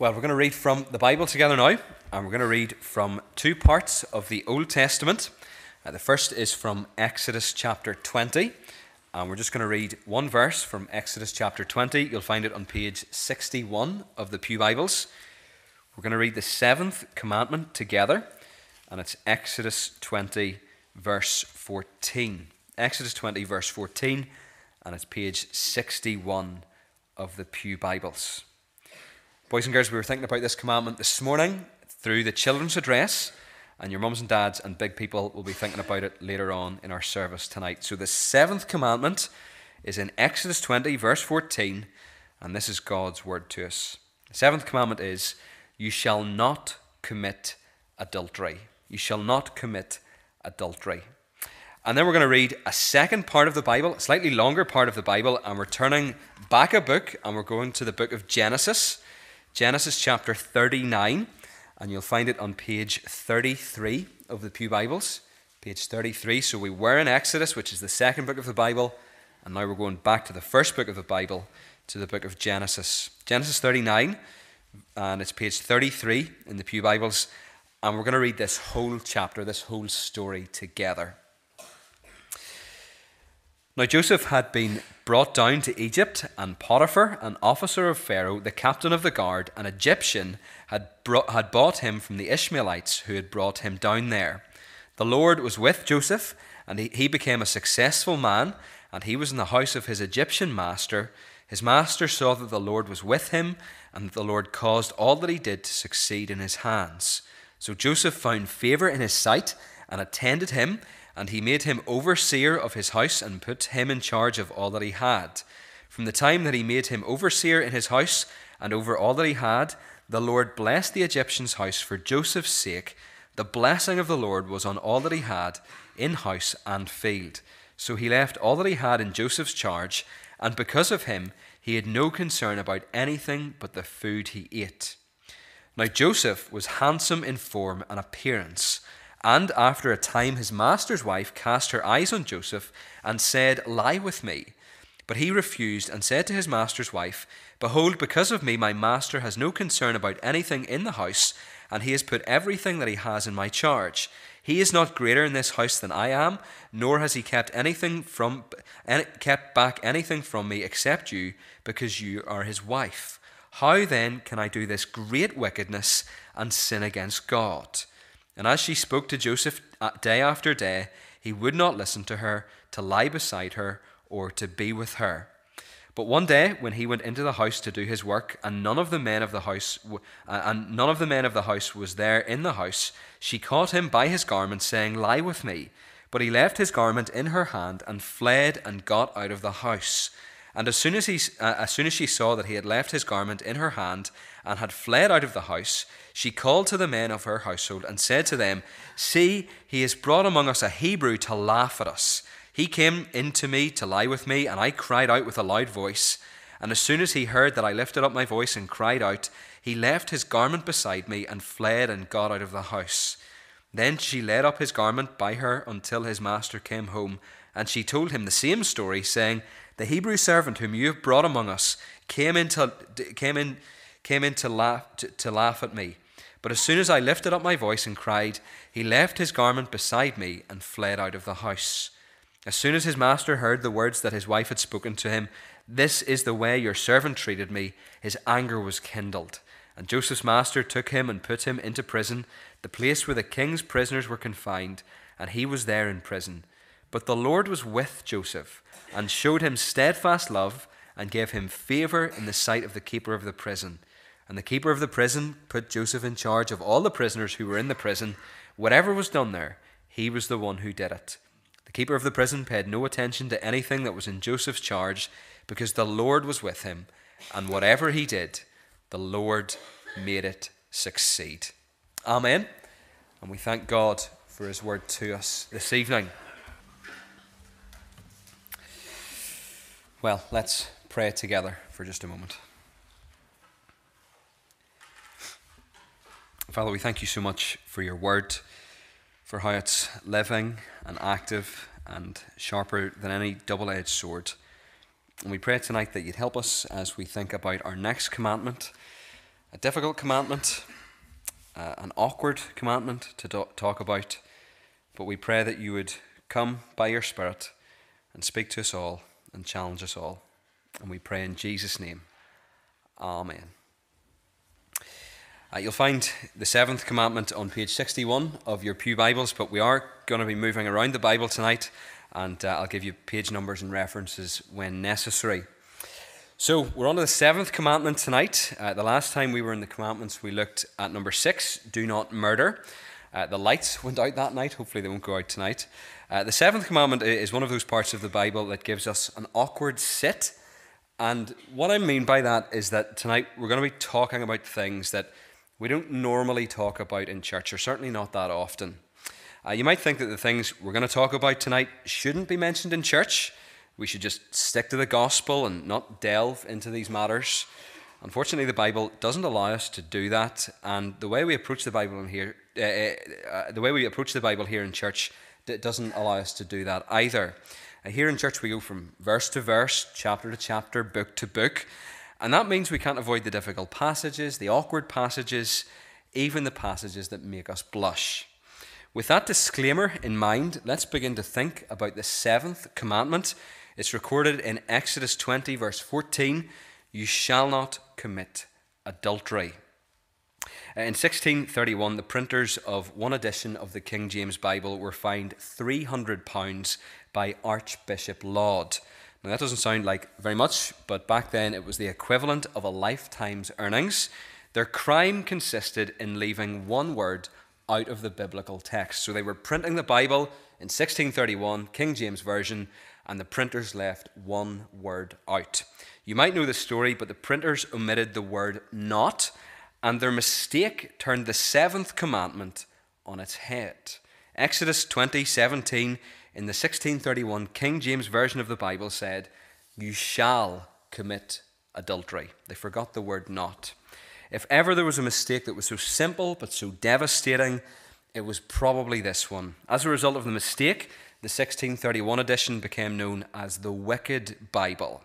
Well, we're going to read from the Bible together now, and we're going to read from two parts of the Old Testament. Uh, the first is from Exodus chapter 20, and we're just going to read one verse from Exodus chapter 20. You'll find it on page 61 of the Pew Bibles. We're going to read the seventh commandment together, and it's Exodus 20, verse 14. Exodus 20, verse 14, and it's page 61 of the Pew Bibles. Boys and girls, we were thinking about this commandment this morning through the children's address, and your mums and dads and big people will be thinking about it later on in our service tonight. So, the seventh commandment is in Exodus 20, verse 14, and this is God's word to us. The seventh commandment is, You shall not commit adultery. You shall not commit adultery. And then we're going to read a second part of the Bible, a slightly longer part of the Bible, and we're turning back a book and we're going to the book of Genesis. Genesis chapter 39, and you'll find it on page 33 of the Pew Bibles. Page 33. So we were in Exodus, which is the second book of the Bible, and now we're going back to the first book of the Bible, to the book of Genesis. Genesis 39, and it's page 33 in the Pew Bibles, and we're going to read this whole chapter, this whole story together. Now Joseph had been brought down to Egypt, and Potiphar, an officer of Pharaoh, the captain of the guard, an Egyptian, had, brought, had bought him from the Ishmaelites who had brought him down there. The Lord was with Joseph, and he, he became a successful man, and he was in the house of his Egyptian master. His master saw that the Lord was with him, and that the Lord caused all that he did to succeed in his hands. So Joseph found favor in his sight and attended him and he made him overseer of his house and put him in charge of all that he had. From the time that he made him overseer in his house and over all that he had, the Lord blessed the Egyptian's house for Joseph's sake. The blessing of the Lord was on all that he had in house and field. So he left all that he had in Joseph's charge, and because of him, he had no concern about anything but the food he ate. Now Joseph was handsome in form and appearance and after a time, his master's wife cast her eyes on Joseph and said, Lie with me. But he refused and said to his master's wife, Behold, because of me, my master has no concern about anything in the house, and he has put everything that he has in my charge. He is not greater in this house than I am, nor has he kept anything from kept back anything from me except you, because you are his wife. How then can I do this great wickedness and sin against God? And as she spoke to Joseph uh, day after day, he would not listen to her, to lie beside her, or to be with her. But one day, when he went into the house to do his work, and none of the men of the house uh, and none of the men of the house was there in the house, she caught him by his garment, saying, "Lie with me." But he left his garment in her hand and fled and got out of the house. And as soon as, he, uh, as soon as she saw that he had left his garment in her hand and had fled out of the house, she called to the men of her household and said to them, See, he has brought among us a Hebrew to laugh at us. He came in to me to lie with me, and I cried out with a loud voice. And as soon as he heard that I lifted up my voice and cried out, he left his garment beside me and fled and got out of the house. Then she led up his garment by her until his master came home, and she told him the same story, saying, the Hebrew servant whom you have brought among us came in to, came in, came in to, laugh, to, to laugh at me. But as soon as I lifted up my voice and cried, he left his garment beside me and fled out of the house. As soon as his master heard the words that his wife had spoken to him, This is the way your servant treated me, his anger was kindled. And Joseph's master took him and put him into prison, the place where the king's prisoners were confined, and he was there in prison. But the Lord was with Joseph and showed him steadfast love and gave him favor in the sight of the keeper of the prison. And the keeper of the prison put Joseph in charge of all the prisoners who were in the prison. Whatever was done there, he was the one who did it. The keeper of the prison paid no attention to anything that was in Joseph's charge because the Lord was with him, and whatever he did, the Lord made it succeed. Amen. And we thank God for his word to us this evening. Well, let's pray together for just a moment. Father, we thank you so much for your word, for how it's living and active and sharper than any double edged sword. And we pray tonight that you'd help us as we think about our next commandment a difficult commandment, uh, an awkward commandment to do- talk about, but we pray that you would come by your Spirit and speak to us all and challenge us all. And we pray in Jesus' name. Amen. Uh, you'll find the seventh commandment on page 61 of your Pew Bibles, but we are going to be moving around the Bible tonight, and uh, I'll give you page numbers and references when necessary. So, we're on to the seventh commandment tonight. Uh, the last time we were in the commandments, we looked at number six do not murder. Uh, the lights went out that night. Hopefully, they won't go out tonight. Uh, the seventh commandment is one of those parts of the Bible that gives us an awkward sit. And what I mean by that is that tonight we're going to be talking about things that we don't normally talk about in church, or certainly not that often. Uh, you might think that the things we're going to talk about tonight shouldn't be mentioned in church we should just stick to the gospel and not delve into these matters. Unfortunately, the Bible doesn't allow us to do that, and the way we approach the Bible in here, uh, uh, uh the way we approach the Bible here in church, doesn't allow us to do that either. Uh, here in church, we go from verse to verse, chapter to chapter, book to book, and that means we can't avoid the difficult passages, the awkward passages, even the passages that make us blush. With that disclaimer in mind, let's begin to think about the seventh commandment it's recorded in Exodus 20, verse 14 You shall not commit adultery. Uh, in 1631, the printers of one edition of the King James Bible were fined £300 by Archbishop Laud. Now, that doesn't sound like very much, but back then it was the equivalent of a lifetime's earnings. Their crime consisted in leaving one word out of the biblical text. So they were printing the Bible in 1631, King James Version, and the printers left one word out. You might know the story, but the printers omitted the word not, and their mistake turned the seventh commandment on its head. Exodus 20 17 in the 1631 King James Version of the Bible said, You shall commit adultery. They forgot the word not. If ever there was a mistake that was so simple but so devastating, it was probably this one. As a result of the mistake, the 1631 edition became known as the Wicked Bible.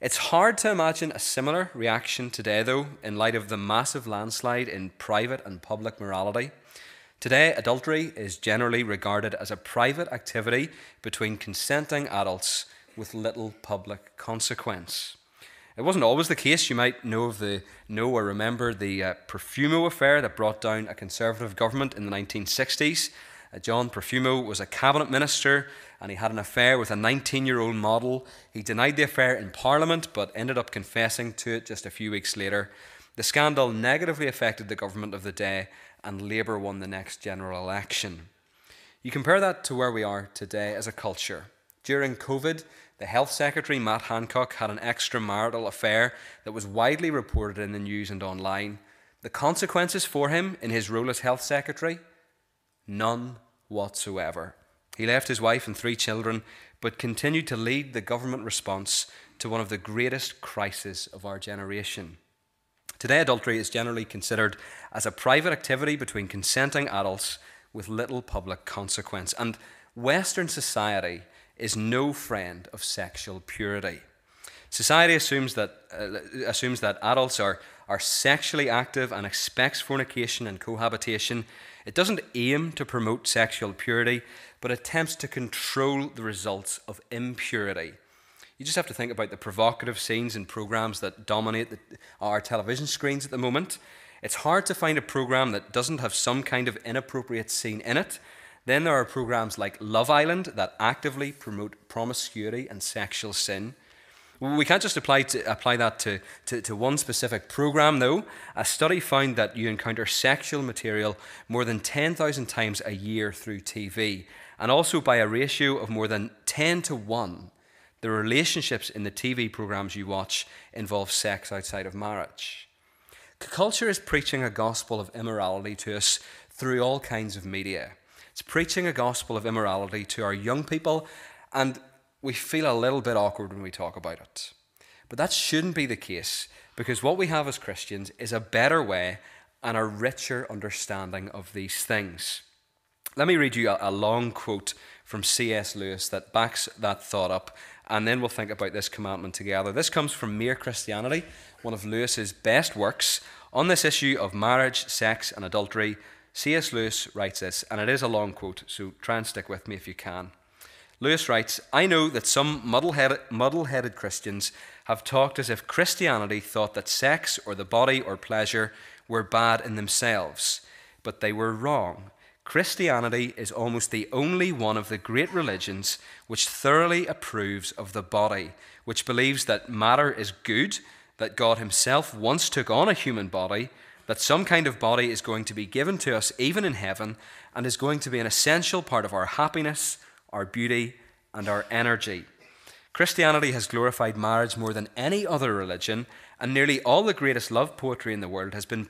It's hard to imagine a similar reaction today, though, in light of the massive landslide in private and public morality. Today, adultery is generally regarded as a private activity between consenting adults with little public consequence. It wasn't always the case. You might know of the know or remember the uh, Profumo affair that brought down a conservative government in the 1960s. Uh, John Profumo was a cabinet minister and he had an affair with a 19 year old model. He denied the affair in Parliament but ended up confessing to it just a few weeks later. The scandal negatively affected the government of the day and Labour won the next general election. You compare that to where we are today as a culture. During COVID, the Health Secretary, Matt Hancock, had an extramarital affair that was widely reported in the news and online. The consequences for him in his role as Health Secretary None whatsoever. He left his wife and three children, but continued to lead the government response to one of the greatest crises of our generation. Today, adultery is generally considered as a private activity between consenting adults with little public consequence. And Western society is no friend of sexual purity. Society assumes that, uh, assumes that adults are, are sexually active and expects fornication and cohabitation it doesn't aim to promote sexual purity, but attempts to control the results of impurity. You just have to think about the provocative scenes and programs that dominate the, our television screens at the moment. It's hard to find a program that doesn't have some kind of inappropriate scene in it. Then there are programs like Love Island that actively promote promiscuity and sexual sin. We can't just apply, to, apply that to, to, to one specific program, though. A study found that you encounter sexual material more than 10,000 times a year through TV, and also by a ratio of more than 10 to 1. The relationships in the TV programs you watch involve sex outside of marriage. Culture is preaching a gospel of immorality to us through all kinds of media. It's preaching a gospel of immorality to our young people, and we feel a little bit awkward when we talk about it. But that shouldn't be the case because what we have as Christians is a better way and a richer understanding of these things. Let me read you a, long quote from C.S. Lewis that backs that thought up, and then we'll think about this commandment together. This comes from Mere Christianity, one of Lewis's best works On this issue of marriage, sex, and adultery, C.S. Lewis writes this, and it is a long quote, so try and stick with me if you can. Lewis writes I know that some muddle headed Christians have talked as if Christianity thought that sex or the body or pleasure were bad in themselves, but they were wrong. Christianity is almost the only one of the great religions which thoroughly approves of the body, which believes that matter is good, that God Himself once took on a human body, that some kind of body is going to be given to us even in heaven, and is going to be an essential part of our happiness, our beauty, and our energy. Christianity has glorified marriage more than any other religion, and nearly all the greatest love poetry in the world has been,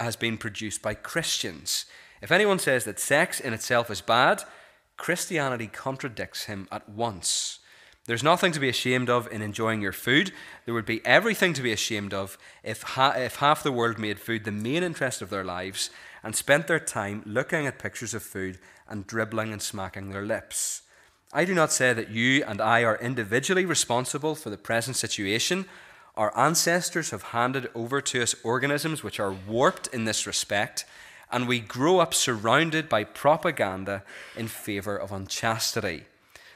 has been produced by Christians. If anyone says that sex in itself is bad, Christianity contradicts him at once. There's nothing to be ashamed of in enjoying your food. There would be everything to be ashamed of if, ha- if half the world made food the main interest of their lives and spent their time looking at pictures of food and dribbling and smacking their lips. I do not say that you and I are individually responsible for the present situation. Our ancestors have handed over to us organisms which are warped in this respect, and we grow up surrounded by propaganda in favour of unchastity.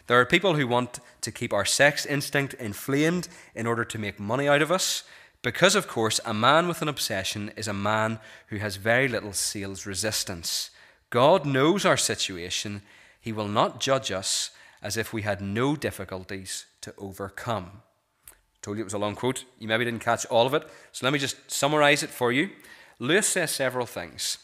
There are people who want to keep our sex instinct inflamed in order to make money out of us, because, of course, a man with an obsession is a man who has very little sales resistance. God knows our situation. He will not judge us as if we had no difficulties to overcome. I told you it was a long quote. You maybe didn't catch all of it. So let me just summarize it for you. Lewis says several things.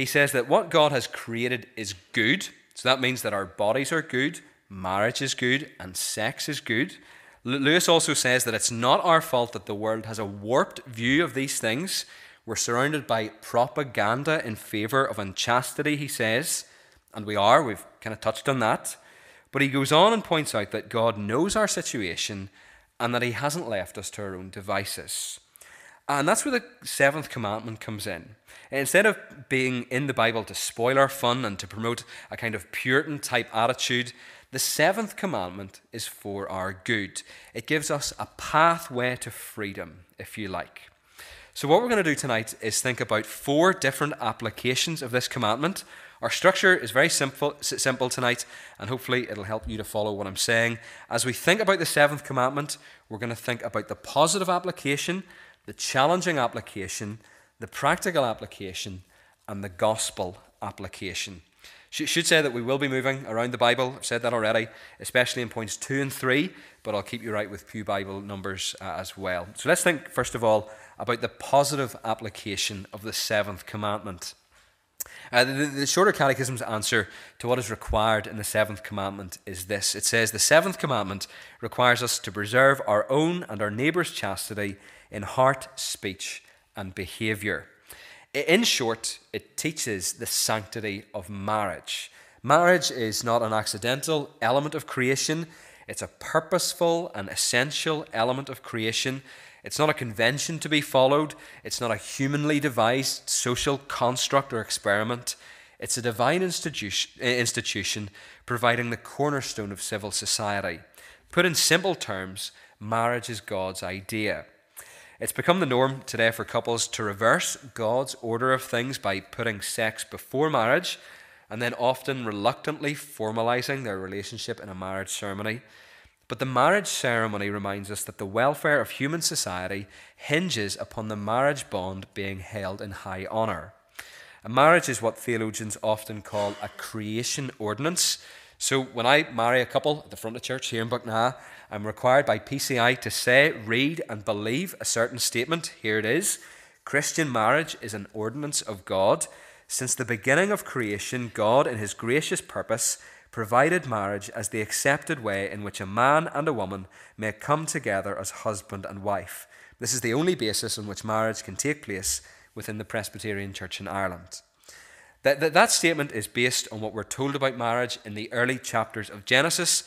He says that what God has created is good. So that means that our bodies are good, marriage is good, and sex is good. Lewis also says that it's not our fault that the world has a warped view of these things. We're surrounded by propaganda in favor of unchastity, he says, and we are. We've kind of touched on that. But he goes on and points out that God knows our situation and that he hasn't left us to our own devices. And that's where the seventh commandment comes in. Instead of being in the Bible to spoil our fun and to promote a kind of Puritan type attitude, the seventh commandment is for our good. It gives us a pathway to freedom, if you like. So, what we're going to do tonight is think about four different applications of this commandment our structure is very simple, simple tonight, and hopefully it'll help you to follow what I'm saying. As we think about the seventh commandment, we're going to think about the positive application, the challenging application, the practical application, and the gospel application. Should say that we will be moving around the Bible. I've said that already, especially in points two and three, but I'll keep you right with Pew Bible numbers uh, as well. So let's think, first of all, about the positive application of the seventh commandment. Uh, the, the, shorter catechism's answer to what is required in the seventh commandment is this it says, The seventh commandment requires us to preserve our own and our neighbour's chastity in heart, speech, and behaviour. In short, it teaches the sanctity of marriage. Marriage is not an accidental element of creation, it's a purposeful and essential element of creation. It's not a convention to be followed. It's not a humanly devised social construct or experiment. It's a divine institution providing the cornerstone of civil society. Put in simple terms, marriage is God's idea. It's become the norm today for couples to reverse God's order of things by putting sex before marriage and then often reluctantly formalizing their relationship in a marriage ceremony. But the marriage ceremony reminds us that the welfare of human society hinges upon the marriage bond being held in high honour. A marriage is what theologians often call a creation ordinance. So when I marry a couple at the front of church here in Buckna, I'm required by PCI to say, read, and believe a certain statement. Here it is Christian marriage is an ordinance of God. Since the beginning of creation, God, in his gracious purpose, provided marriage as the accepted way in which a man and a woman may come together as husband and wife. This is the only basis on which marriage can take place within the Presbyterian Church in Ireland. That, that, that statement is based on what we're told about marriage in the early chapters of Genesis,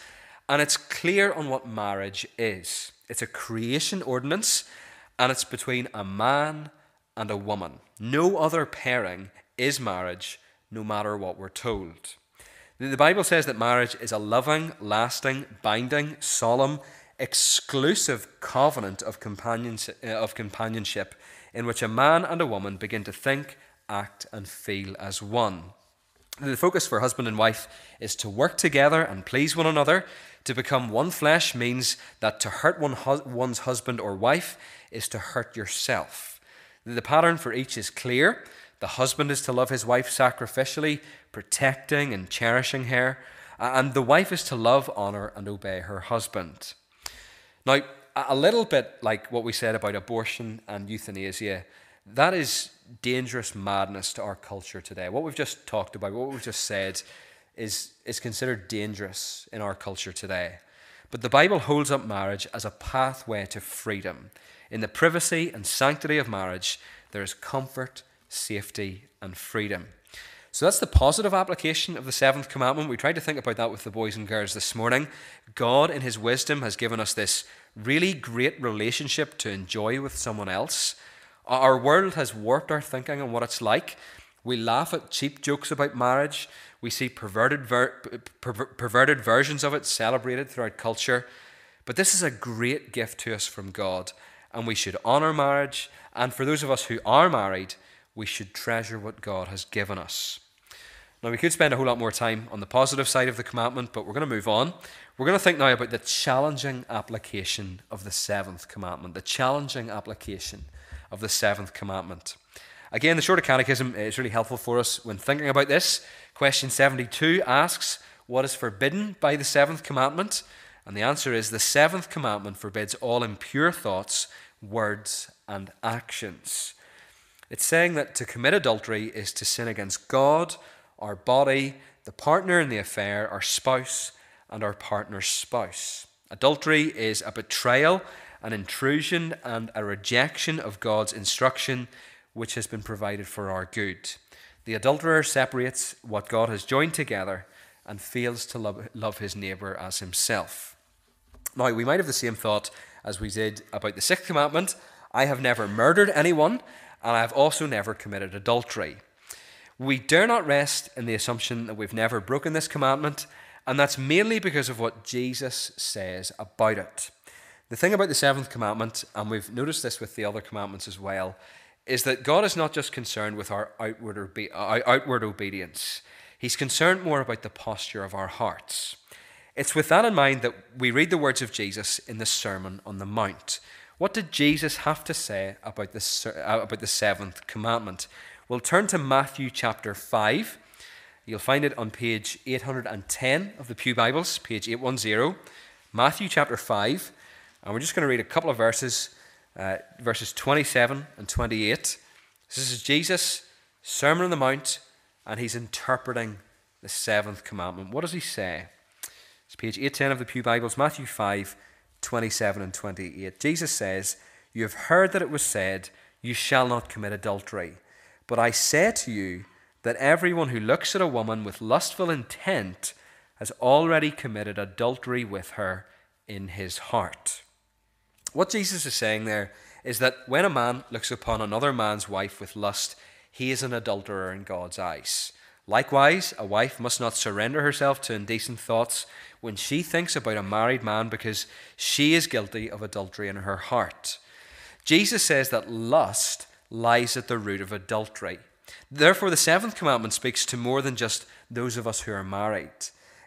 and it's clear on what marriage is. It's a creation ordinance, and it's between a man and a woman. No other pairing is marriage, no matter what we're told. The Bible says that marriage is a loving, lasting, binding, solemn, exclusive covenant of, companionship, uh, of companionship in which a man and a woman begin to think, act, and feel as one. The focus for husband and wife is to work together and please one another. To become one flesh means that to hurt one one's husband or wife is to hurt yourself. The pattern for each is clear. The husband is to love his wife sacrificially, protecting and cherishing her, and the wife is to love, honor, and obey her husband. Now, a little bit like what we said about abortion and euthanasia, that is dangerous madness to our culture today. What we've just talked about, what we've just said, is, is considered dangerous in our culture today. But the Bible holds up marriage as a pathway to freedom. In the privacy and sanctity of marriage, there is comfort, safety, and freedom. So that's the positive application of the seventh commandment. We tried to think about that with the boys and girls this morning. God, in His wisdom, has given us this really great relationship to enjoy with someone else. Our world has warped our thinking on what it's like. We laugh at cheap jokes about marriage. We see perverted, ver- per- perverted versions of it celebrated throughout culture. But this is a great gift to us from God, and we should honour marriage. And for those of us who are married, we should treasure what God has given us. Now, we could spend a whole lot more time on the positive side of the commandment, but we're going to move on. We're going to think now about the challenging application of the seventh commandment, the challenging application of the seventh commandment. Again, the Shorter Catechism is really helpful for us when thinking about this. Question 72 asks, What is forbidden by the seventh commandment? And the answer is, The seventh commandment forbids all impure thoughts, words, and actions. It's saying that to commit adultery is to sin against God our body, the partner in the affair, our spouse, and our partner's spouse. Adultery is a betrayal, an intrusion, and a rejection of God's instruction which has been provided for our good. The adulterer separates what God has joined together and fails to love, love his neighbour as himself. Now, we might have the same thought as we did about the sixth commandment I have never murdered anyone, and I have also never committed adultery. We dare not rest in the assumption that we've never broken this commandment, and that's mainly because of what Jesus says about it. The thing about the seventh commandment, and we've noticed this with the other commandments as well, is that God is not just concerned with our outward, obe- uh, outward obedience, He's concerned more about the posture of our hearts. It's with that in mind that we read the words of Jesus in the Sermon on the Mount. What did Jesus have to say about the, uh, about the seventh commandment? We'll turn to Matthew chapter 5. You'll find it on page 810 of the Pew Bibles, page 810. Matthew chapter 5. And we're just going to read a couple of verses, uh, verses 27 and 28. This is Jesus' Sermon on the Mount, and he's interpreting the seventh commandment. What does he say? It's page 810 of the Pew Bibles, Matthew 5, 27 and 28. Jesus says, You have heard that it was said, You shall not commit adultery. But I say to you that everyone who looks at a woman with lustful intent has already committed adultery with her in his heart. What Jesus is saying there is that when a man looks upon another man's wife with lust, he is an adulterer in God's eyes. Likewise, a wife must not surrender herself to indecent thoughts when she thinks about a married man because she is guilty of adultery in her heart. Jesus says that lust lies at the root of adultery. Therefore, the seventh commandment speaks to more than just those of us who are married.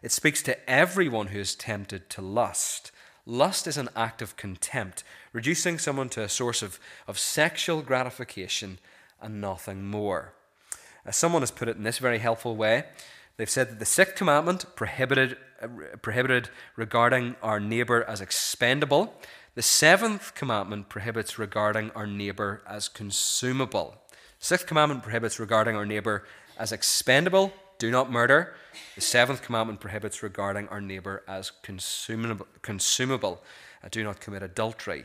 It speaks to everyone who is tempted to lust. Lust is an act of contempt, reducing someone to a source of, of sexual gratification and nothing more. As someone has put it in this very helpful way, they've said that the sixth commandment prohibited, uh, prohibited regarding our neighbour as expendable the seventh commandment prohibits regarding our neighbour as consumable. Sixth commandment prohibits regarding our neighbour as expendable, do not murder. The seventh commandment prohibits regarding our neighbour as consumable, consumable uh, do not commit adultery.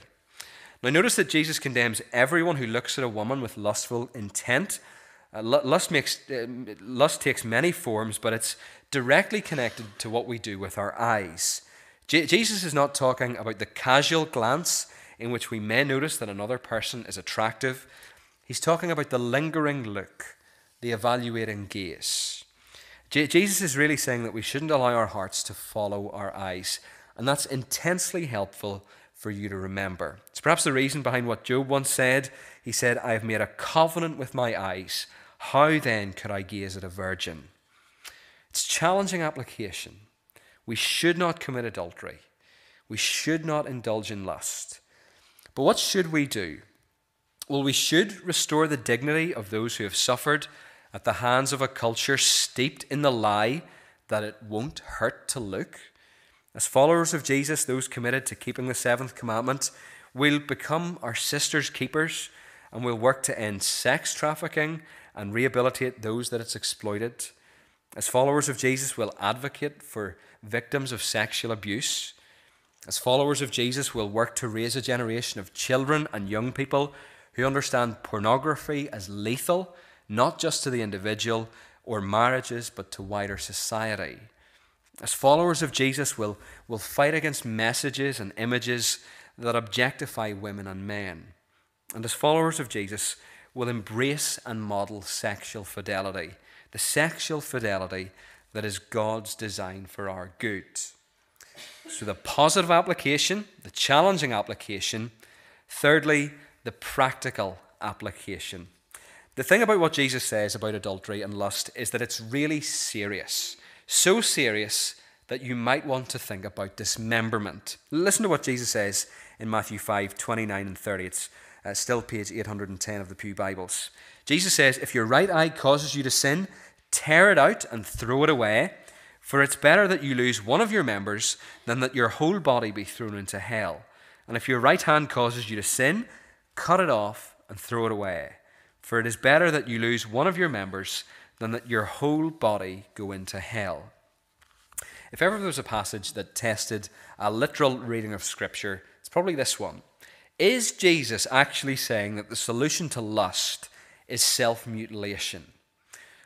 Now, notice that Jesus condemns everyone who looks at a woman with lustful intent. Uh, lust, makes, uh, lust takes many forms, but it's directly connected to what we do with our eyes. Je- Jesus is not talking about the casual glance in which we may notice that another person is attractive. He's talking about the lingering look, the evaluating gaze. Je- Jesus is really saying that we shouldn't allow our hearts to follow our eyes. And that's intensely helpful for you to remember. It's perhaps the reason behind what Job once said. He said, I have made a covenant with my eyes. How then could I gaze at a virgin? It's challenging application. We should not commit adultery. We should not indulge in lust. But what should we do? Well, we should restore the dignity of those who have suffered at the hands of a culture steeped in the lie that it won't hurt to look. As followers of Jesus, those committed to keeping the seventh commandment, will become our sisters' keepers and will work to end sex trafficking and rehabilitate those that it's exploited. As followers of Jesus, we'll advocate for victims of sexual abuse. As followers of Jesus, we'll work to raise a generation of children and young people who understand pornography as lethal, not just to the individual or marriages, but to wider society. As followers of Jesus, we'll, we'll fight against messages and images that objectify women and men. And as followers of Jesus, we'll embrace and model sexual fidelity, the sexual fidelity that is God's design for our good. So, the positive application, the challenging application. Thirdly, the practical application. The thing about what Jesus says about adultery and lust is that it's really serious. So serious that you might want to think about dismemberment. Listen to what Jesus says in Matthew 5 29 and 30. It's uh, still page 810 of the Pew Bibles. Jesus says, If your right eye causes you to sin, tear it out and throw it away. For it's better that you lose one of your members than that your whole body be thrown into hell. And if your right hand causes you to sin, cut it off and throw it away. For it is better that you lose one of your members than that your whole body go into hell. If ever there was a passage that tested a literal reading of Scripture, it's probably this one. Is Jesus actually saying that the solution to lust is self mutilation?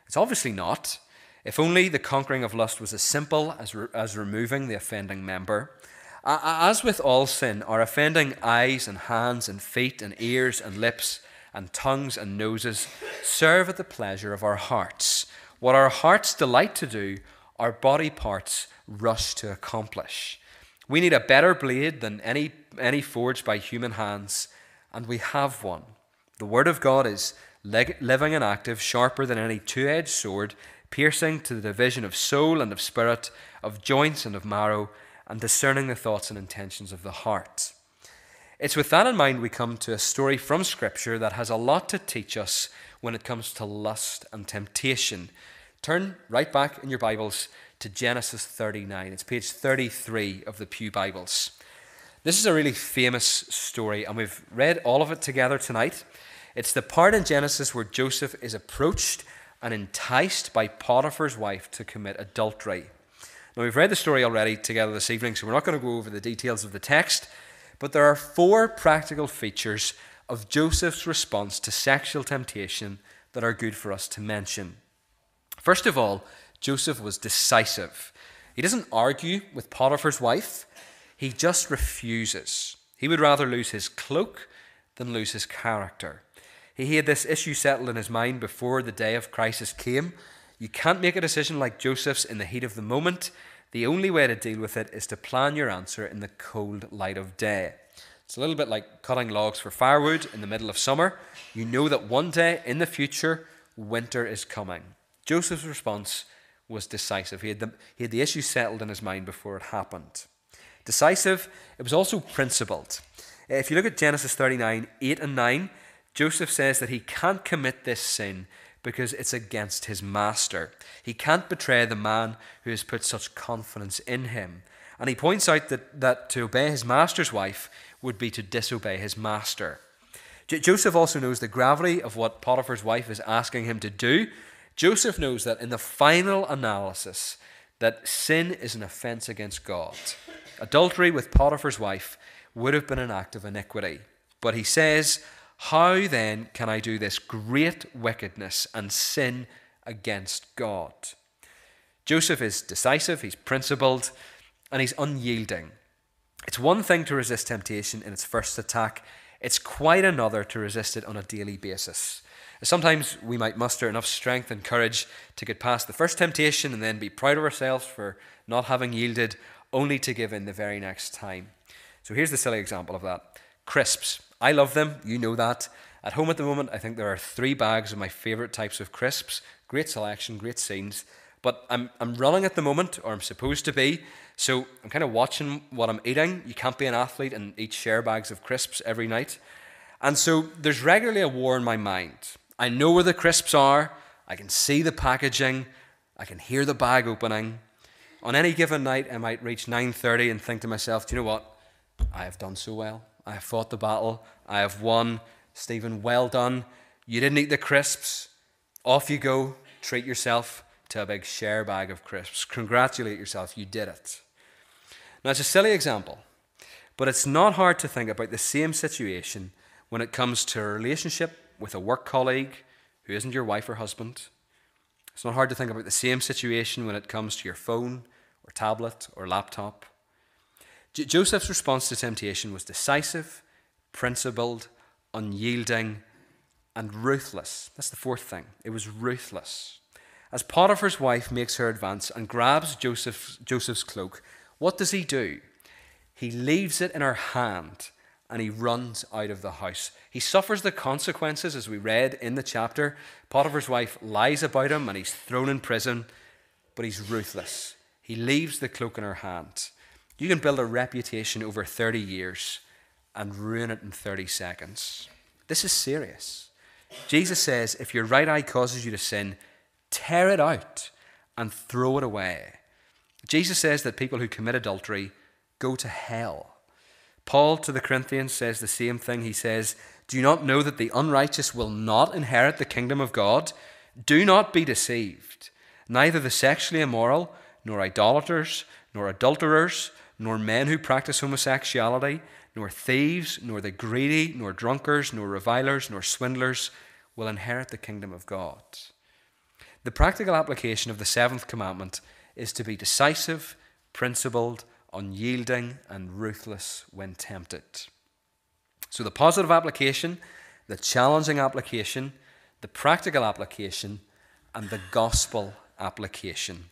It's obviously not. If only the conquering of lust was as simple as, re- as removing the offending member. As with all sin, our offending eyes and hands and feet and ears and lips and tongues and noses serve at the pleasure of our hearts. What our hearts delight to do, our body parts rush to accomplish. We need a better blade than any, any forged by human hands, and we have one. The Word of God is living and active, sharper than any two edged sword, piercing to the division of soul and of spirit, of joints and of marrow, and discerning the thoughts and intentions of the heart. It's with that in mind we come to a story from Scripture that has a lot to teach us when it comes to lust and temptation. Turn right back in your Bibles to Genesis 39. It's page 33 of the Pew Bibles. This is a really famous story, and we've read all of it together tonight. It's the part in Genesis where Joseph is approached and enticed by Potiphar's wife to commit adultery. Now, we've read the story already together this evening, so we're not going to go over the details of the text, but there are four practical features of Joseph's response to sexual temptation that are good for us to mention. First of all, Joseph was decisive. He doesn't argue with Potiphar's wife, he just refuses. He would rather lose his cloak than lose his character. He had this issue settled in his mind before the day of crisis came. You can't make a decision like Joseph's in the heat of the moment. The only way to deal with it is to plan your answer in the cold light of day. It's a little bit like cutting logs for firewood in the middle of summer. You know that one day in the future, winter is coming. Joseph's response was decisive. He had, the, he had the issue settled in his mind before it happened. Decisive, it was also principled. If you look at Genesis 39 8 and 9, Joseph says that he can't commit this sin because it's against his master. He can't betray the man who has put such confidence in him. And he points out that, that to obey his master's wife would be to disobey his master. J- Joseph also knows the gravity of what Potiphar's wife is asking him to do. Joseph knows that in the final analysis, that sin is an offense against God. Adultery with Potiphar's wife would have been an act of iniquity. But he says, how then can I do this great wickedness and sin against God? Joseph is decisive, he's principled, and he's unyielding. It's one thing to resist temptation in its first attack, it's quite another to resist it on a daily basis. Sometimes we might muster enough strength and courage to get past the first temptation and then be proud of ourselves for not having yielded. only to give in the very next time. So here's the silly example of that crisps. I love them, you know that. At home at the moment, I think there are three bags of my favourite types of crisps. Great selection, great scenes. But I'm, I'm running at the moment, or I'm supposed to be, so I'm kind of watching what I'm eating. You can't be an athlete and eat share bags of crisps every night. And so there's regularly a war in my mind. I know where the crisps are, I can see the packaging, I can hear the bag opening. On any given night, I might reach 9:30 and think to myself, "Do you know what? I have done so well. I have fought the battle. I have won. Stephen, well done. You didn't eat the crisps. Off you go. Treat yourself to a big share bag of crisps. Congratulate yourself. You did it." Now, it's a silly example, but it's not hard to think about the same situation when it comes to a relationship with a work colleague who isn't your wife or husband. It's not hard to think about the same situation when it comes to your phone or tablet or laptop. J- Joseph's response to temptation was decisive, principled, unyielding, and ruthless. That's the fourth thing. It was ruthless. As Potiphar's wife makes her advance and grabs Joseph's, Joseph's cloak, what does he do? He leaves it in her hand and he runs out of the house. He suffers the consequences, as we read in the chapter. Potiphar's wife lies about him and he's thrown in prison, but he's ruthless. He leaves the cloak in her hand. You can build a reputation over 30 years and ruin it in 30 seconds. This is serious. Jesus says if your right eye causes you to sin, tear it out and throw it away. Jesus says that people who commit adultery go to hell. Paul to the Corinthians says the same thing. He says, Do you not know that the unrighteous will not inherit the kingdom of God? Do not be deceived. Neither the sexually immoral, nor idolaters, nor adulterers, nor men who practice homosexuality, nor thieves, nor the greedy, nor drunkards, nor revilers, nor swindlers will inherit the kingdom of God. The practical application of the seventh commandment is to be decisive, principled, unyielding, and ruthless when tempted. So, the positive application, the challenging application, the practical application, and the gospel application.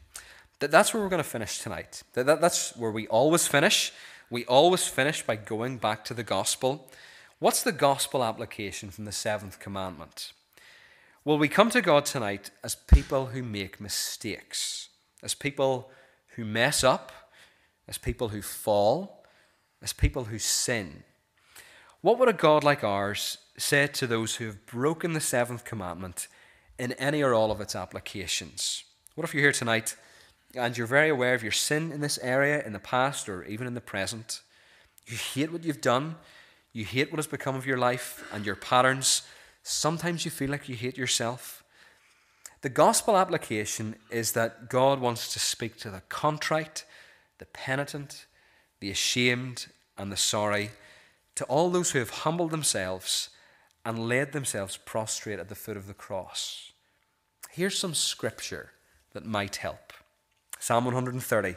That's where we're going to finish tonight. That's where we always finish. We always finish by going back to the gospel. What's the gospel application from the seventh commandment? Well, we come to God tonight as people who make mistakes, as people who mess up, as people who fall, as people who sin. What would a God like ours say to those who have broken the seventh commandment in any or all of its applications? What if you're here tonight and you're very aware of your sin in this area in the past or even in the present? You hate what you've done, you hate what has become of your life and your patterns. Sometimes you feel like you hate yourself. The gospel application is that God wants to speak to the contrite the penitent, the ashamed, and the sorry, to all those who have humbled themselves and laid themselves prostrate at the foot of the cross. Here's some scripture that might help Psalm 130,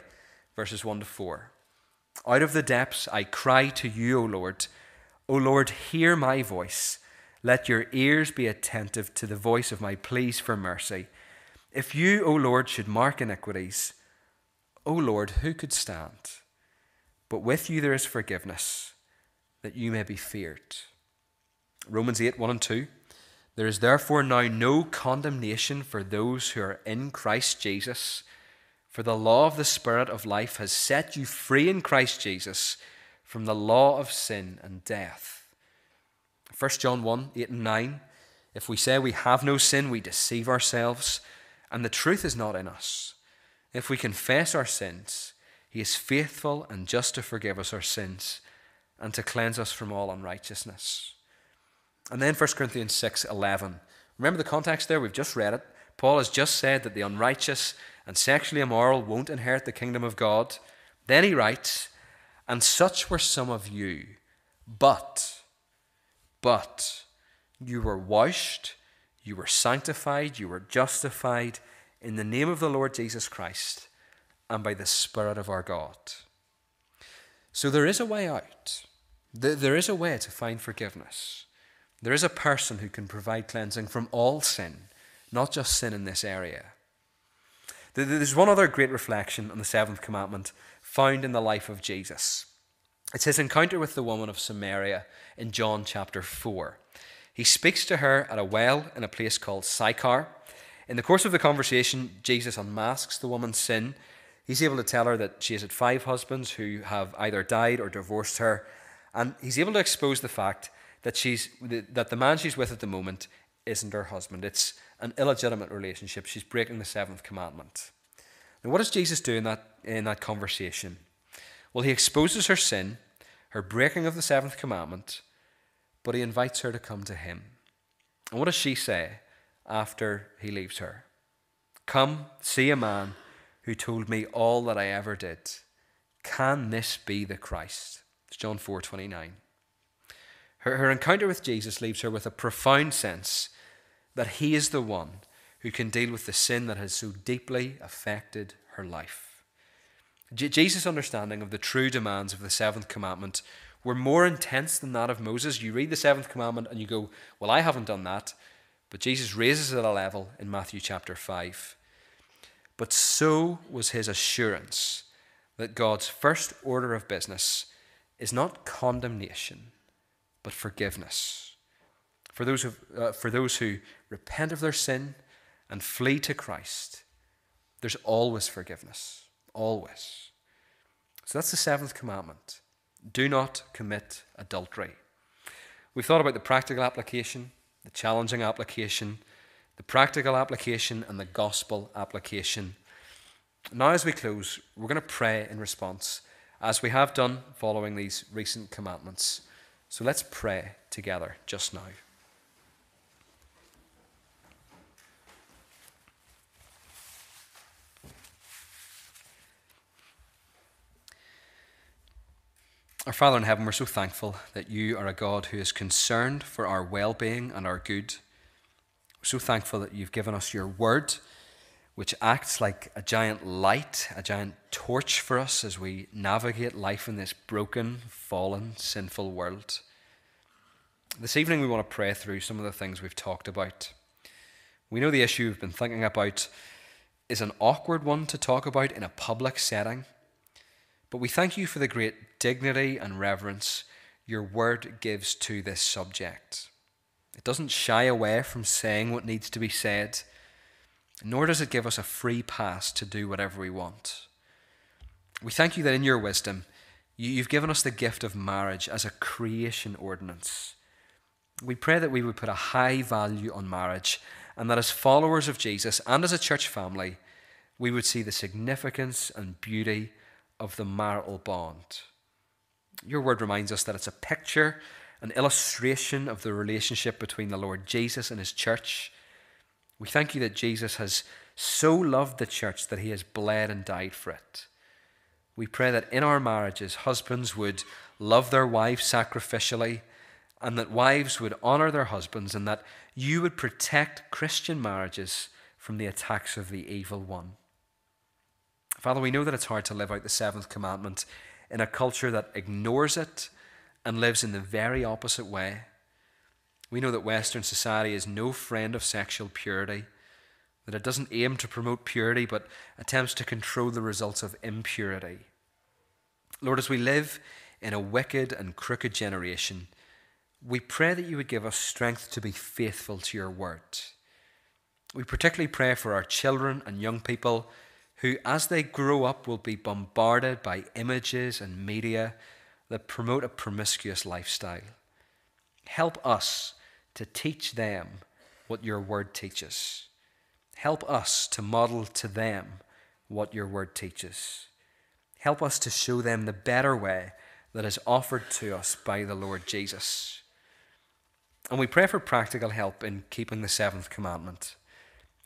verses 1 to 4. Out of the depths I cry to you, O Lord. O Lord, hear my voice. Let your ears be attentive to the voice of my pleas for mercy. If you, O Lord, should mark iniquities, O Lord, who could stand? But with you there is forgiveness, that you may be feared. Romans 8 1 and 2. There is therefore now no condemnation for those who are in Christ Jesus. For the law of the Spirit of life has set you free in Christ Jesus from the law of sin and death. 1 John 1 8 and 9. If we say we have no sin, we deceive ourselves, and the truth is not in us. If we confess our sins, he is faithful and just to forgive us our sins and to cleanse us from all unrighteousness. And then 1 Corinthians 6 11. Remember the context there? We've just read it. Paul has just said that the unrighteous and sexually immoral won't inherit the kingdom of God. Then he writes, And such were some of you, but, but, you were washed, you were sanctified, you were justified in the name of the Lord Jesus Christ and by the Spirit of our God. So there is a way out. There is a way to find forgiveness. There is a person who can provide cleansing from all sin, not just sin in this area. There's one other great reflection on the seventh commandment found in the life of Jesus. It's his encounter with the woman of Samaria in John chapter 4. He speaks to her at a well in a place called Sychar. In the course of the conversation, Jesus unmasks the woman's sin. He's able to tell her that she has had five husbands who have either died or divorced her, and he's able to expose the fact that she's that the man she's with at the moment isn't her husband. It's an illegitimate relationship. She's breaking the seventh commandment. Now, what does Jesus do in that in that conversation? Well, he exposes her sin, her breaking of the seventh commandment, but he invites her to come to him. And what does she say? after he leaves her. Come, see a man who told me all that I ever did. Can this be the Christ? It's John 4 29. Her, her encounter with Jesus leaves her with a profound sense that he is the one who can deal with the sin that has so deeply affected her life. J- Jesus' understanding of the true demands of the seventh commandment were more intense than that of Moses. You read the seventh commandment and you go, Well, I haven't done that. But Jesus raises it a level in Matthew chapter 5. But so was his assurance that God's first order of business is not condemnation, but forgiveness. For those, who, uh, for those who repent of their sin and flee to Christ, there's always forgiveness. Always. So that's the seventh commandment. Do not commit adultery. We've thought about the practical application the challenging application, the practical application, and the gospel application. Now, as we close, we're going to pray in response, as we have done following these recent commandments. So let's pray together just now. Our Father in heaven, we're so thankful that you are a God who is concerned for our well being and our good. We're so thankful that you've given us your word, which acts like a giant light, a giant torch for us as we navigate life in this broken, fallen, sinful world. This evening, we want to pray through some of the things we've talked about. We know the issue we've been thinking about is an awkward one to talk about in a public setting. But we thank you for the great dignity and reverence your word gives to this subject. It doesn't shy away from saying what needs to be said, nor does it give us a free pass to do whatever we want. We thank you that in your wisdom, you've given us the gift of marriage as a creation ordinance. We pray that we would put a high value on marriage and that as followers of Jesus and as a church family, we would see the significance and beauty of the marital bond. Your word reminds us that it's a picture, an illustration of the relationship between the Lord Jesus and his church. We thank you that Jesus has so loved the church that he has bled and died for it. We pray that in our marriages, husbands would love their wives sacrificially, and that wives would honor their husbands, and that you would protect Christian marriages from the attacks of the evil one. Father, we know that it's hard to live out the seventh commandment in a culture that ignores it and lives in the very opposite way. We know that Western society is no friend of sexual purity, that it doesn't aim to promote purity but attempts to control the results of impurity. Lord, as we live in a wicked and crooked generation, we pray that you would give us strength to be faithful to your word. We particularly pray for our children and young people who, as they grow up, will be bombarded by images and media that promote a promiscuous lifestyle. Help us to teach them what your word teaches. Help us to model to them what your word teaches. Help us to show them the better way that is offered to us by the Lord Jesus. And we pray for practical help in keeping the seventh commandment.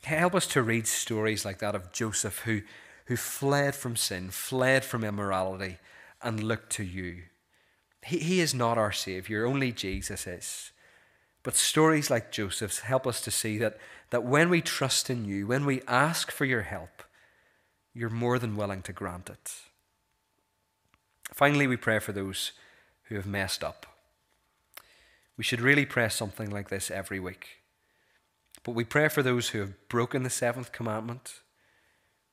Help us to read stories like that of Joseph who, who fled from sin, fled from immorality, and looked to you. He, he is not our Savior, only Jesus is. But stories like Joseph's help us to see that, that when we trust in you, when we ask for your help, you're more than willing to grant it. Finally, we pray for those who have messed up. We should really pray something like this every week. But we pray for those who have broken the seventh commandment.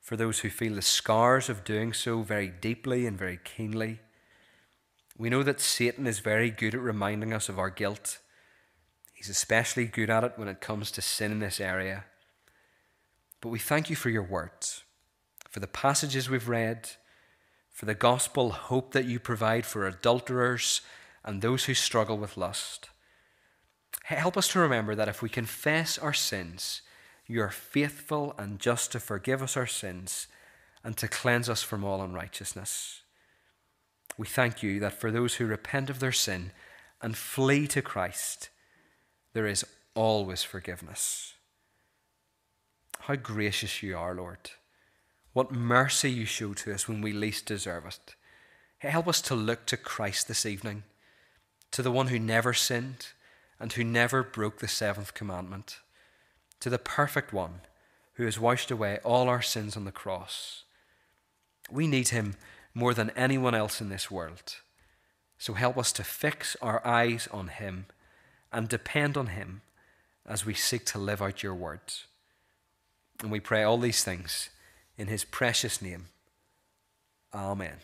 for those who feel the scars of doing so very deeply and very keenly. We know that Satan is very good at reminding us of our guilt. He's especially good at it when it comes to sin in this area. But we thank you for your words, for the passages we've read, for the gospel hope that you provide for adulterers and those who struggle with lust. Help us to remember that if we confess our sins, you are faithful and just to forgive us our sins and to cleanse us from all unrighteousness. We thank you that for those who repent of their sin and flee to Christ, there is always forgiveness. How gracious you are, Lord. What mercy you show to us when we least deserve it. Help us to look to Christ this evening, to the one who never sinned and who never broke the seventh commandment, to the perfect one who has washed away all our sins on the cross. We need him more than anyone else in this world. So help us to fix our eyes on him and depend on him as we seek to live out your words. And we pray all these things in his precious name. Amen.